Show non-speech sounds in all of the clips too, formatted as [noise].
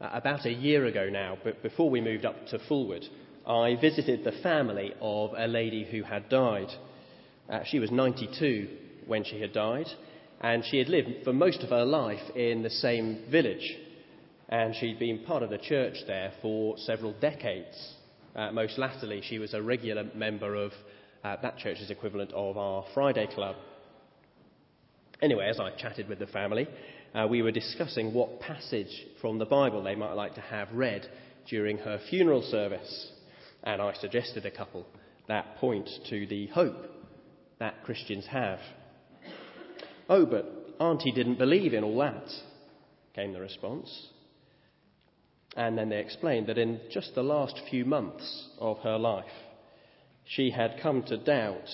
Uh, about a year ago now, but before we moved up to Fulwood, I visited the family of a lady who had died. Uh, she was 92 when she had died, and she had lived for most of her life in the same village. And she'd been part of the church there for several decades. Uh, most latterly, she was a regular member of uh, that church's equivalent of our Friday Club. Anyway, as I chatted with the family, uh, we were discussing what passage from the Bible they might like to have read during her funeral service. And I suggested a couple that point to the hope that Christians have. Oh, but Auntie didn't believe in all that, came the response. And then they explained that in just the last few months of her life, she had come to doubt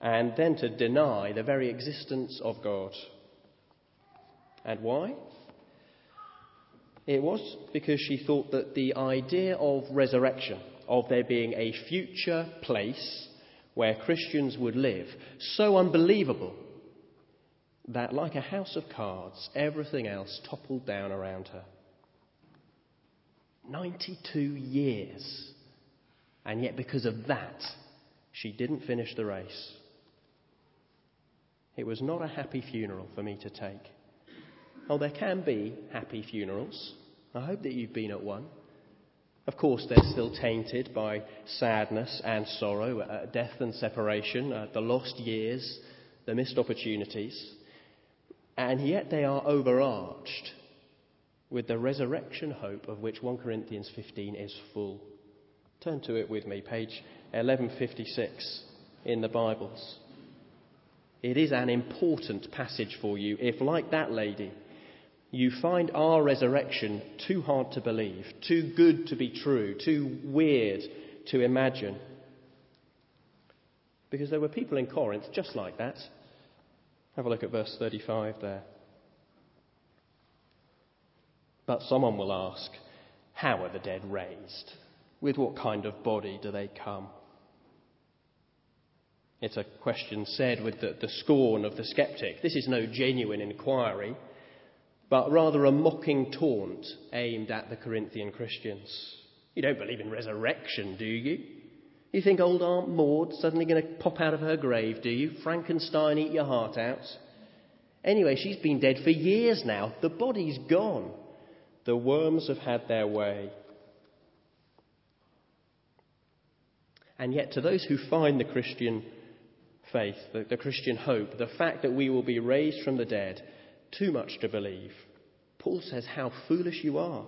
and then to deny the very existence of God. And why? It was because she thought that the idea of resurrection, of there being a future place where Christians would live, so unbelievable that, like a house of cards, everything else toppled down around her. 92 years. And yet, because of that, she didn't finish the race. It was not a happy funeral for me to take. Oh, there can be happy funerals. I hope that you've been at one. Of course, they're still tainted by sadness and sorrow, uh, death and separation, uh, the lost years, the missed opportunities. And yet they are overarched with the resurrection hope of which 1 Corinthians 15 is full. Turn to it with me, page 1156 in the Bibles. It is an important passage for you if, like that lady, you find our resurrection too hard to believe, too good to be true, too weird to imagine. Because there were people in Corinth just like that. Have a look at verse 35 there. But someone will ask, How are the dead raised? With what kind of body do they come? It's a question said with the, the scorn of the skeptic. This is no genuine inquiry but rather a mocking taunt aimed at the Corinthian Christians. You don't believe in resurrection, do you? You think old Aunt Maud's suddenly going to pop out of her grave, do you? Frankenstein eat your heart out? Anyway, she's been dead for years now. The body's gone. The worms have had their way. And yet, to those who find the Christian faith, the, the Christian hope, the fact that we will be raised from the dead, too much to believe. Paul says, How foolish you are.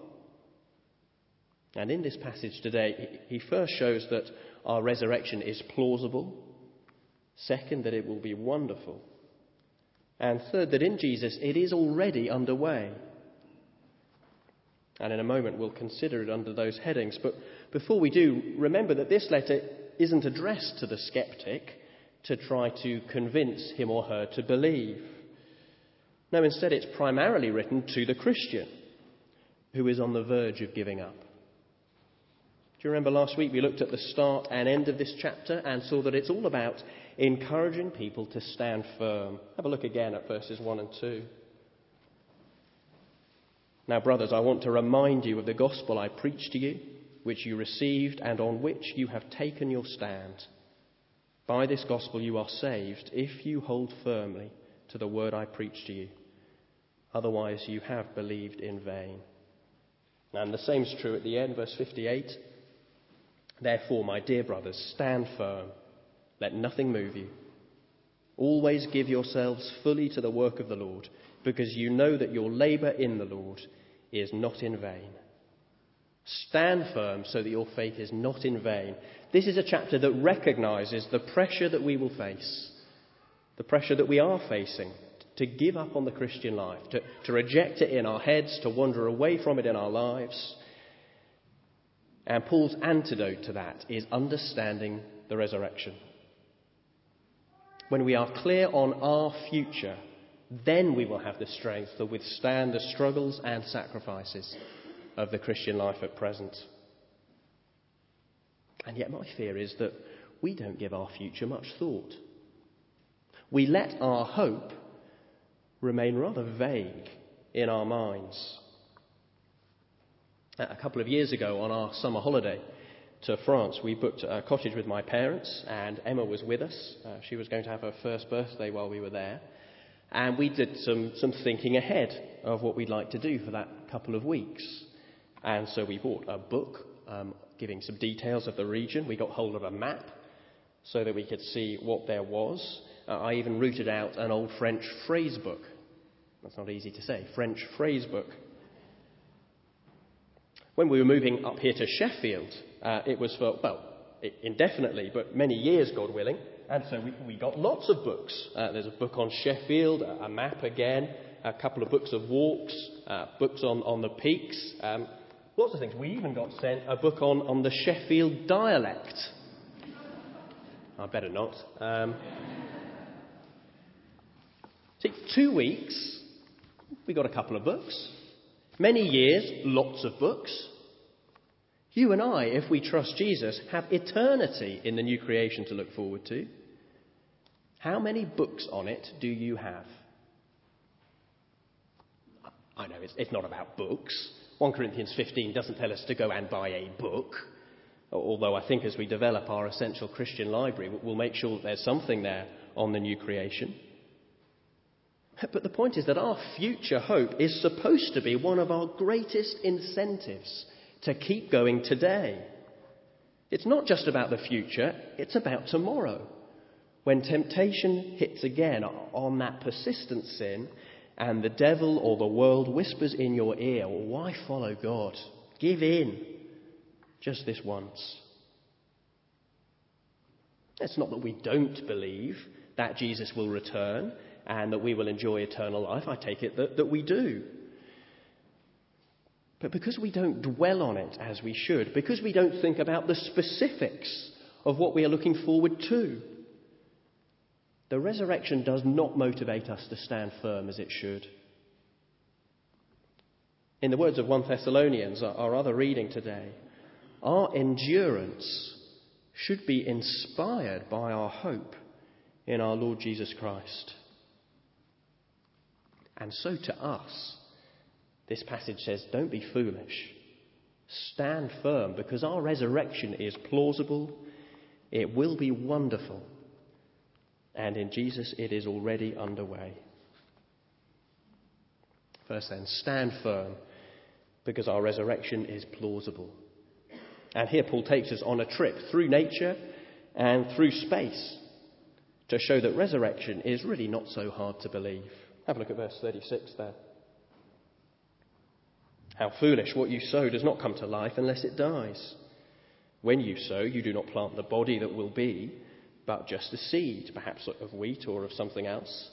And in this passage today, he first shows that our resurrection is plausible. Second, that it will be wonderful. And third, that in Jesus it is already underway. And in a moment we'll consider it under those headings. But before we do, remember that this letter isn't addressed to the skeptic to try to convince him or her to believe. No, instead, it's primarily written to the Christian who is on the verge of giving up. Do you remember last week we looked at the start and end of this chapter and saw that it's all about encouraging people to stand firm? Have a look again at verses 1 and 2. Now, brothers, I want to remind you of the gospel I preached to you, which you received and on which you have taken your stand. By this gospel you are saved if you hold firmly to the word I preached to you. Otherwise, you have believed in vain. And the same is true at the end, verse 58. Therefore, my dear brothers, stand firm. Let nothing move you. Always give yourselves fully to the work of the Lord, because you know that your labor in the Lord is not in vain. Stand firm so that your faith is not in vain. This is a chapter that recognizes the pressure that we will face, the pressure that we are facing to give up on the Christian life, to, to reject it in our heads, to wander away from it in our lives. And Paul's antidote to that is understanding the resurrection. When we are clear on our future, then we will have the strength to withstand the struggles and sacrifices of the Christian life at present. And yet, my fear is that we don't give our future much thought. We let our hope remain rather vague in our minds. A couple of years ago, on our summer holiday to France, we booked a cottage with my parents, and Emma was with us. Uh, she was going to have her first birthday while we were there. And we did some, some thinking ahead of what we'd like to do for that couple of weeks. And so we bought a book um, giving some details of the region. We got hold of a map so that we could see what there was. Uh, I even rooted out an old French phrase book. That's not easy to say. French phrase book. When we were moving up here to Sheffield, uh, it was for, well, indefinitely, but many years, God willing. And so we, we got lots of books. Uh, there's a book on Sheffield, a, map again, a couple of books of walks, uh, books on, on the peaks, um, lots of things. We even got sent a book on, on the Sheffield dialect. I better not. Um, two weeks, we got a couple of books. Many years, lots of books. You and I, if we trust Jesus, have eternity in the new creation to look forward to. How many books on it do you have? I know it's, it's not about books. 1 Corinthians 15 doesn't tell us to go and buy a book, although I think as we develop our essential Christian library, we'll make sure that there's something there on the new creation. But the point is that our future hope is supposed to be one of our greatest incentives to keep going today. It's not just about the future, it's about tomorrow. When temptation hits again on that persistent sin, and the devil or the world whispers in your ear, well, Why follow God? Give in just this once. It's not that we don't believe that Jesus will return and that we will enjoy eternal life. I take it that, that we do. But because we don't dwell on it as we should, because we don't think about the specifics of what we are looking forward to, the resurrection does not motivate us to stand firm as it should. In the words of 1 Thessalonians, our other reading today, our endurance should be inspired by our hope in our Lord Jesus Christ. And so to us, this passage says, don't be foolish. Stand firm because our resurrection is plausible, it will be wonderful, and in Jesus it is already underway. First, then, stand firm because our resurrection is plausible. And here Paul takes us on a trip through nature and through space to show that resurrection is really not so hard to believe. Have a look at verse 36 there. How foolish, what you sow does not come to life unless it dies. When you sow, you do not plant the body that will be but just a seed, perhaps of wheat or of something else.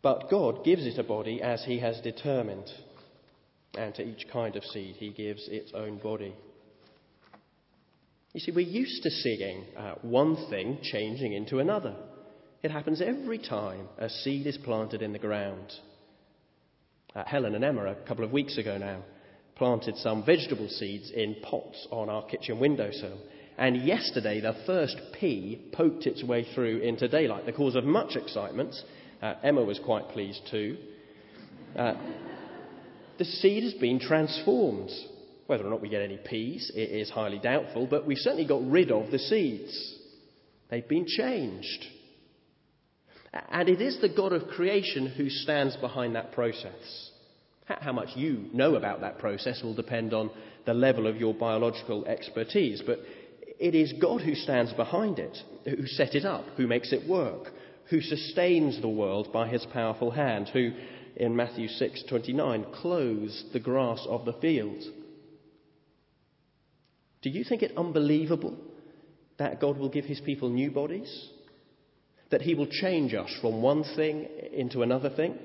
But God gives it a body as He has determined, and to each kind of seed He gives its own body. You see, we're used to seeing uh, one thing changing into another. It happens every time a seed is planted in the ground. Uh, Helen and Emma, a couple of weeks ago now, planted some vegetable seeds in pots on our kitchen windowsill. And yesterday, the first pea poked its way through into daylight, the cause of much excitement. Uh, Emma was quite pleased too. Uh, the seed has been transformed. Whether or not we get any peas it is highly doubtful, but we've certainly got rid of the seeds. They've been changed. And it is the God of creation who stands behind that process. How much you know about that process will depend on the level of your biological expertise, but it is God who stands behind it, who set it up, who makes it work, who sustains the world by his powerful hand, who in Matthew 6:29 clothes the grass of the field. Do you think it unbelievable that God will give his people new bodies? That he will change us from one thing into another thing?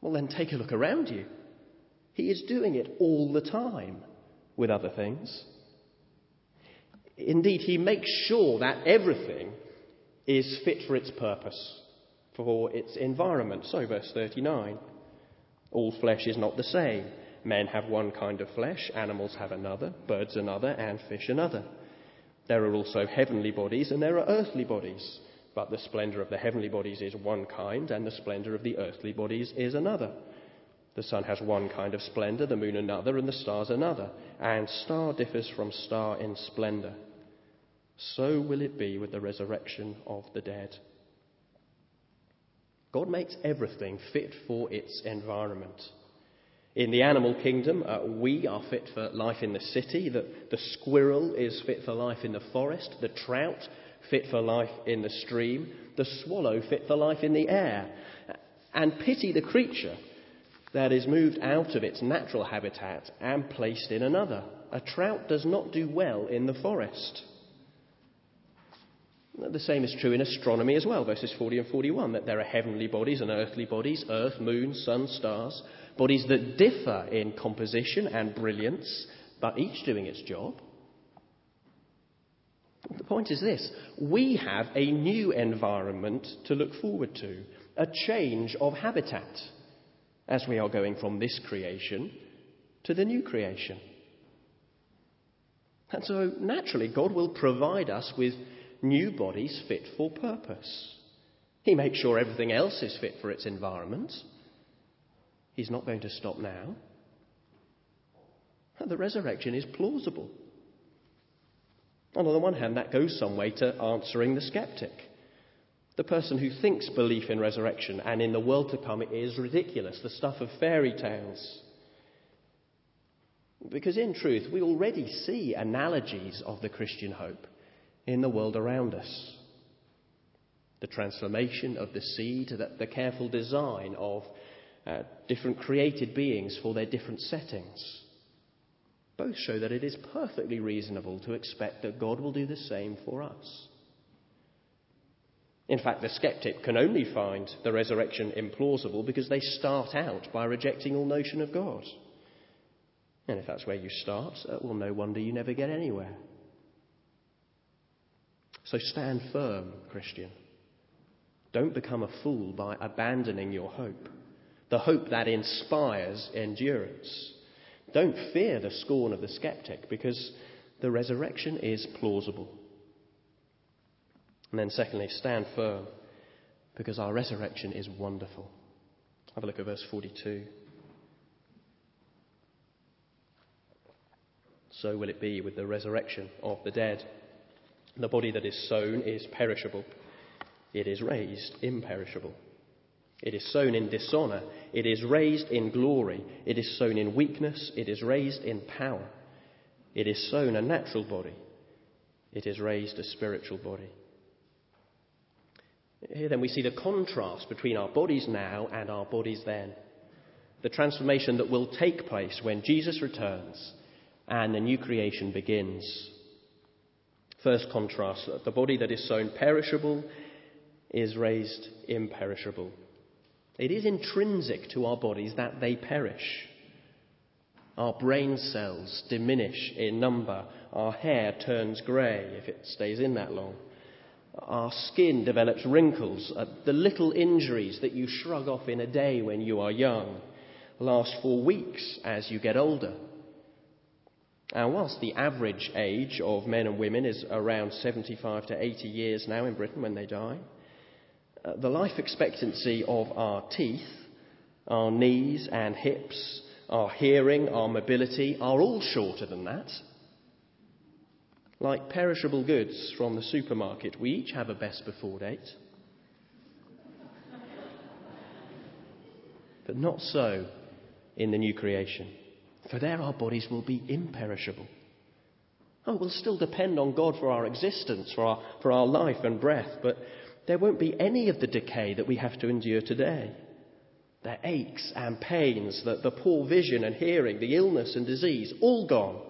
Well, then take a look around you. He is doing it all the time with other things. Indeed, he makes sure that everything is fit for its purpose, for its environment. So, verse 39 All flesh is not the same. Men have one kind of flesh, animals have another, birds another, and fish another. There are also heavenly bodies and there are earthly bodies. But the splendour of the heavenly bodies is one kind, and the splendour of the earthly bodies is another. The sun has one kind of splendour, the moon another, and the stars another. And star differs from star in splendour. So will it be with the resurrection of the dead. God makes everything fit for its environment. In the animal kingdom, uh, we are fit for life in the city. The, the squirrel is fit for life in the forest. The trout fit for life in the stream. The swallow fit for life in the air. And pity the creature that is moved out of its natural habitat and placed in another. A trout does not do well in the forest. The same is true in astronomy as well, verses 40 and 41, that there are heavenly bodies and earthly bodies, earth, moon, sun, stars, bodies that differ in composition and brilliance, but each doing its job. The point is this we have a new environment to look forward to, a change of habitat as we are going from this creation to the new creation. And so, naturally, God will provide us with new bodies fit for purpose. He makes sure everything else is fit for its environment. He's not going to stop now. The resurrection is plausible. And on the one hand, that goes some way to answering the skeptic. The person who thinks belief in resurrection and in the world to come is ridiculous, the stuff of fairy tales. Because in truth, we already see analogies of the Christian hope in the world around us. The transformation of the seed, the, careful design of uh, different created beings for their different settings. Both show that it is perfectly reasonable to expect that God will do the same for us. In fact, the skeptic can only find the resurrection implausible because they start out by rejecting all notion of God. And if that's where you start, uh, well, no wonder you never get anywhere. So stand firm, Christian. Don't become a fool by abandoning your hope, the hope that inspires endurance. Don't fear the scorn of the skeptic because the resurrection is plausible. And then, secondly, stand firm because our resurrection is wonderful. Have a look at verse 42. So will it be with the resurrection of the dead. The body that is sown is perishable, it is raised imperishable. It is sown in dishonour, it is raised in glory. It is sown in weakness, it is raised in power. It is sown a natural body, it is raised a spiritual body. Here then we see the contrast between our bodies now and our bodies then. The transformation that will take place when Jesus returns and the new creation begins. First contrast the body that is sown perishable is raised imperishable. It is intrinsic to our bodies that they perish. Our brain cells diminish in number. Our hair turns grey if it stays in that long. Our skin develops wrinkles. Uh, the little injuries that you shrug off in a day when you are young last for weeks as you get older. And whilst the average age of men and women is around 75 to 80 years now in Britain when they die, Uh, the life expectancy of our teeth, our knees and hips, our hearing, our mobility are all shorter than that. Like perishable goods from the supermarket, we each have a best before date. [laughs] But not so in the new creation. For there our bodies will be imperishable. Oh, we'll still depend on God for our existence, for our, for our life and breath, but there won't be any of the decay that we have to endure today. The aches and pains, the, the poor vision and hearing, the illness and disease, all gone.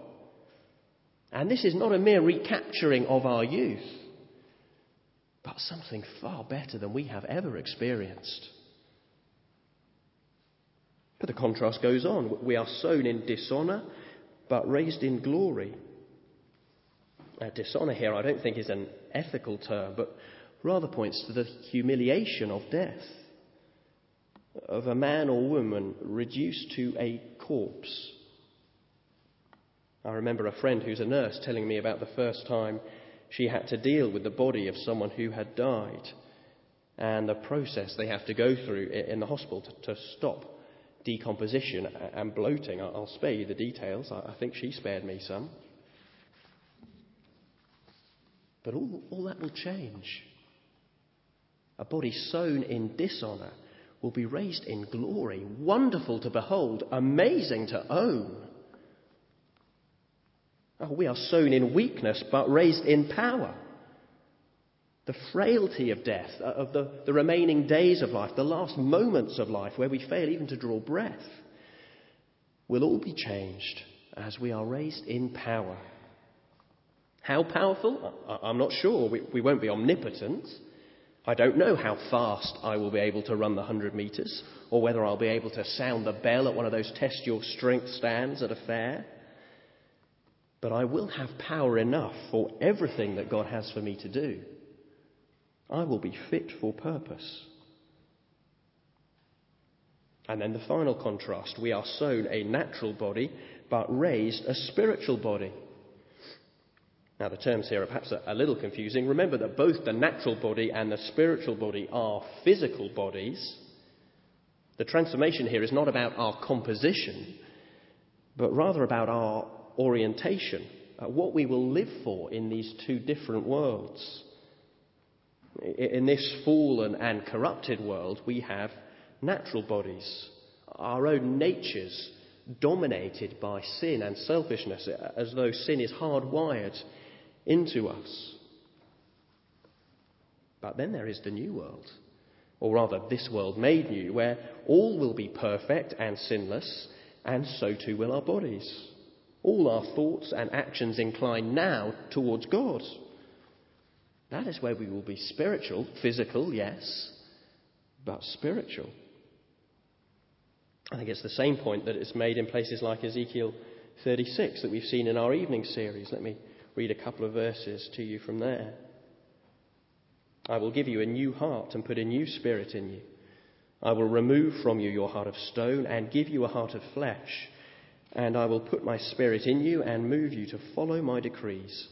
And this is not a mere recapturing of our youth, but something far better than we have ever experienced. But the contrast goes on. We are sown in dishonour, but raised in glory. Now, dishonour here, I don't think, is an ethical term, but rather points to the humiliation of death, of a man or woman reduced to a corpse. I remember a friend who's a nurse telling me about the first time she had to deal with the body of someone who had died and the process they have to go through in the hospital to, to stop decomposition and bloating. I'll spare you the details. I think she spared me some. But all, all that will change. A body sown in dishonour will be raised in glory, wonderful to behold, amazing to own. Oh, we are sown in weakness, but raised in power. The frailty of death, uh, of the, the remaining days of life, the last moments of life where we fail even to draw breath, will all be changed as we are raised in power. How powerful? I'm not sure. We, we won't be omnipotent. I don't know how fast I will be able to run the 100 metres, or whether I'll be able to sound the bell at one of those test your strength stands at a fair. But I will have power enough for everything that God has for me to do. I will be fit for purpose. And then the final contrast we are sown a natural body, but raised a spiritual body. Now, the terms here are perhaps a, little confusing. Remember that both the natural body and the spiritual body are physical bodies. The transformation here is not about our composition, but rather about our orientation, uh, what we will live for in these two different worlds. In this fallen and corrupted world, we have natural bodies, our own natures dominated by sin and selfishness, as though sin is hardwired into us. But then there is the new world, or rather, this world made new, where all will be perfect and sinless, and so too will our bodies. All our thoughts and actions incline now towards God. That is where we will be spiritual, physical, yes, but spiritual. I think it's the same point that is made in places like Ezekiel 36 that we've seen in our evening series. Let me read a couple of verses to you from there. I will give you a new heart and put a new spirit in you. I will remove from you your heart of stone and give you a heart of flesh. And I will put my spirit in you and move you to follow my decrees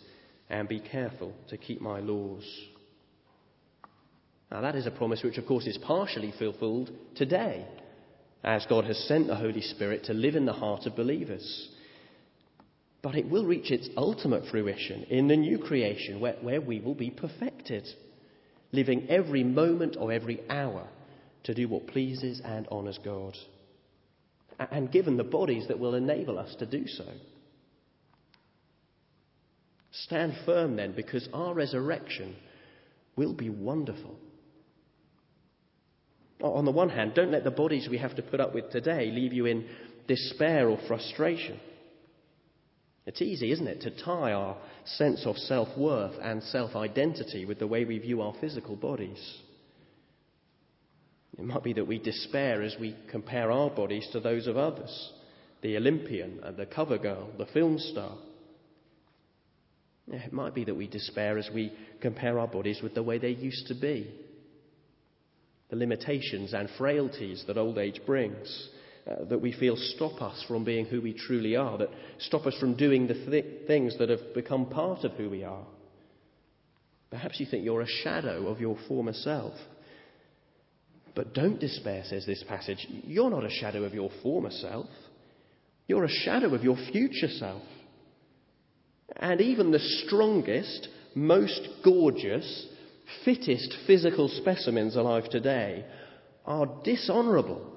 and be careful to keep my laws. Now, that is a promise which, of course, is partially fulfilled today, as God has sent the Holy Spirit to live in the heart of believers. But it will reach its ultimate fruition in the new creation where, where we will be perfected, living every moment or every hour to do what pleases and honours God, and given the bodies that will enable us to do so. Stand firm then, because our resurrection will be wonderful. On the one hand, don't let the bodies we have to put up with today leave you in despair or frustration. It's easy, isn't it, to tie our sense of self worth and self identity with the way we view our physical bodies. It might be that we despair as we compare our bodies to those of others the Olympian, and the cover girl, the film star. It might be that we despair as we compare our bodies with the way they used to be, the limitations and frailties that old age brings uh, that we feel stop us from being who we truly are, that stop us from doing the th- things that have become part of who we are. Perhaps you think you're a shadow of your former self. But don't despair, says this passage. You're not a shadow of your former self. You're a shadow of your future self. And even the strongest, most gorgeous, fittest physical specimens alive today are dishonourable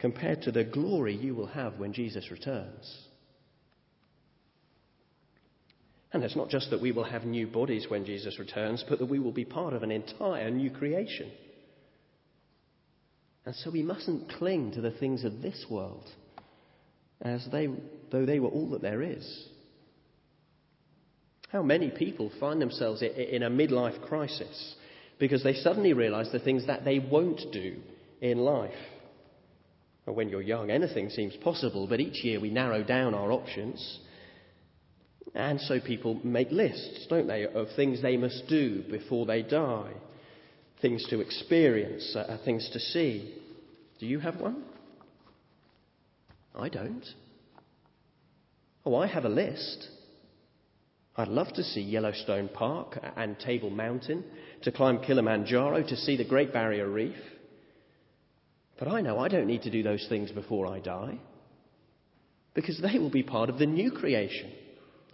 compared to the glory you will have when Jesus returns. And it's not just that we will have new bodies when Jesus returns, but that we will be part of an entire new creation. And so we mustn't cling to the things of this world as they, though they were all that there is. How many people find themselves in a midlife crisis because they suddenly realize the things that they won't do in life? When you're young, anything seems possible, but each year we narrow down our options. And so people make lists, don't they, of things they must do before they die, things to experience, uh, things to see. Do you have one? I don't. Oh, I have a list. I'd love to see Yellowstone Park and Table Mountain, to climb Kilimanjaro, to see the Great Barrier Reef. But I know I don't need to do those things before I die because they will be part of the new creation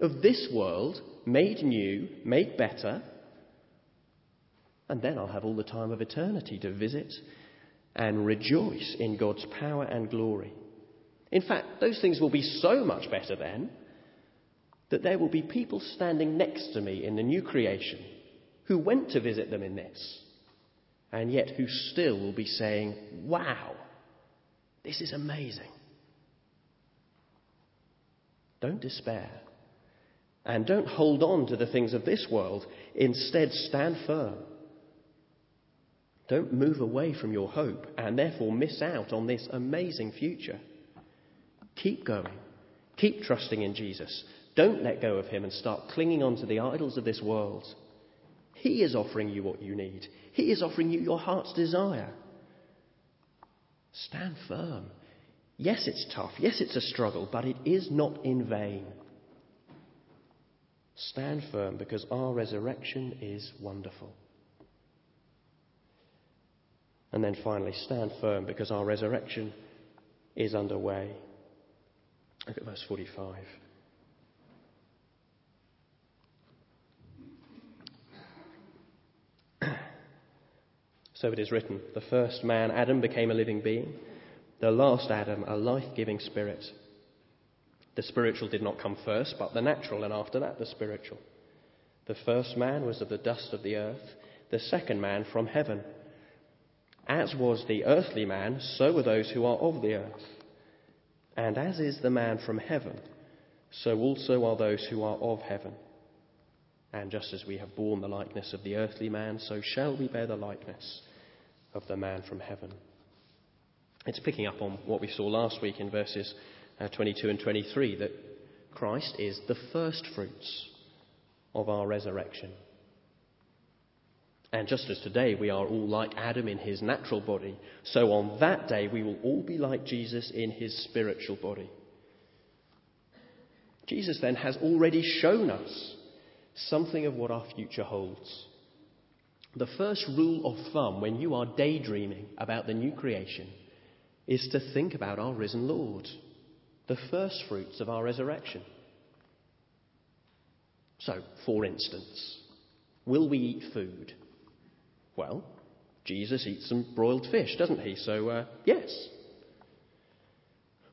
of this world, made new, made better. And then I'll have all the time of eternity to visit and rejoice in God's power and glory. In fact, those things will be so much better then that there will be people standing next to me in the new creation who went to visit them in this, and yet who still will be saying, Wow, this is amazing. Don't despair. And don't hold on to the things of this world. Instead, stand firm. Don't move away from your hope and therefore miss out on this amazing future. Keep going. Keep trusting in Jesus. Don't let go of him and start clinging on to the idols of this world. He is offering you what you need, He is offering you your heart's desire. Stand firm. Yes, it's tough. Yes, it's a struggle, but it is not in vain. Stand firm because our resurrection is wonderful. And then finally, stand firm because our resurrection is underway. Look at verse 45. So it is written the first man, Adam, became a living being, the last Adam, a life giving spirit. The spiritual did not come first, but the natural, and after that, the spiritual. The first man was of the dust of the earth, the second man from heaven. As was the earthly man, so were those who are of the earth. And as is the man from heaven, so also are those who are of heaven. And just as we have borne the likeness of the earthly man, so shall we bear the likeness of the man from heaven. It's picking up on what we saw last week in verses uh, 22 and 23 that Christ is the first fruits of our resurrection. And just as today we are all like Adam in his natural body, so on that day we will all be like Jesus in his spiritual body. Jesus then has already shown us something of what our future holds. The first rule of thumb when you are daydreaming about the new creation is to think about our risen Lord, the first fruits of our resurrection. So, for instance, will we eat food? Well, Jesus eats some broiled fish, doesn't he? So, uh, yes.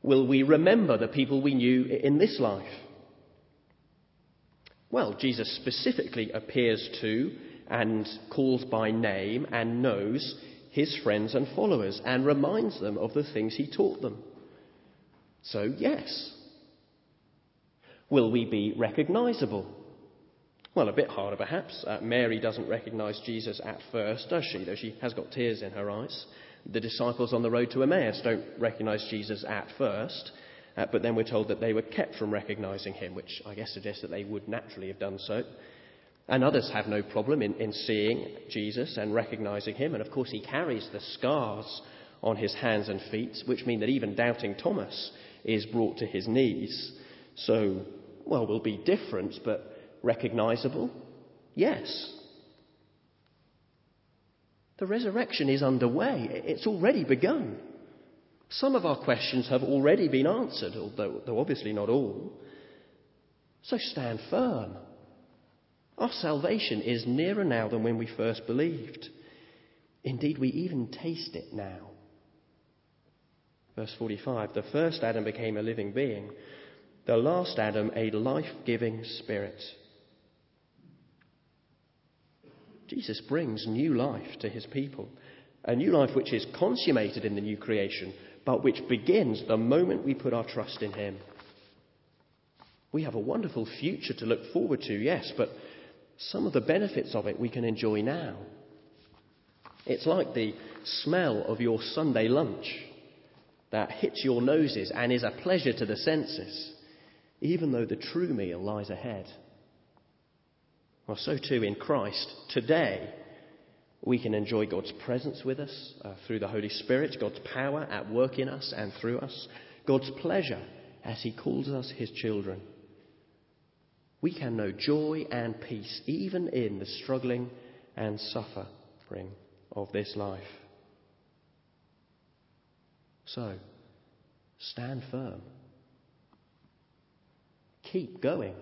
Will we remember the people we knew in this life? Well, Jesus specifically appears to and calls by name and knows his friends and followers and reminds them of the things he taught them. So, yes. Will we be recognizable? Well, a bit harder perhaps. Uh, Mary doesn't recognize Jesus at first, does she? Though she has got tears in her eyes. The disciples on the road to Emmaus don't recognize Jesus at first, uh, but then we're told that they were kept from recognizing him, which I guess suggests that they would naturally have done so. And others have no problem in, in seeing Jesus and recognizing him. And of course, he carries the scars on his hands and feet, which mean that even doubting Thomas is brought to his knees. So, well, we'll be different, but recognizable? Yes. The resurrection is underway, it's already begun. Some of our questions have already been answered, although, though obviously not all. So stand firm. Our salvation is nearer now than when we first believed. Indeed, we even taste it now. Verse 45 The first Adam became a living being, the last Adam a life giving spirit. Jesus brings new life to his people, a new life which is consummated in the new creation, but which begins the moment we put our trust in him. We have a wonderful future to look forward to, yes, but some of the benefits of it we can enjoy now. It's like the smell of your Sunday lunch that hits your noses and is a pleasure to the senses, even though the true meal lies ahead. Well, so too in Christ, today, we can enjoy God's presence with us uh, through the Holy Spirit, God's power at work in us and through us, God's pleasure as He calls us His children we can know joy and peace even in the struggling and suffering of this life. So, stand firm. Keep going.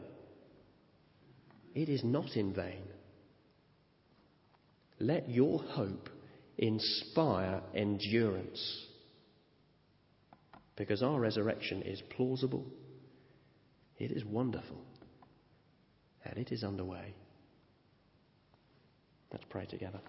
It is not in vain. Let your hope inspire endurance. Because our resurrection is plausible, it is wonderful, and it is underway. Let's pray together.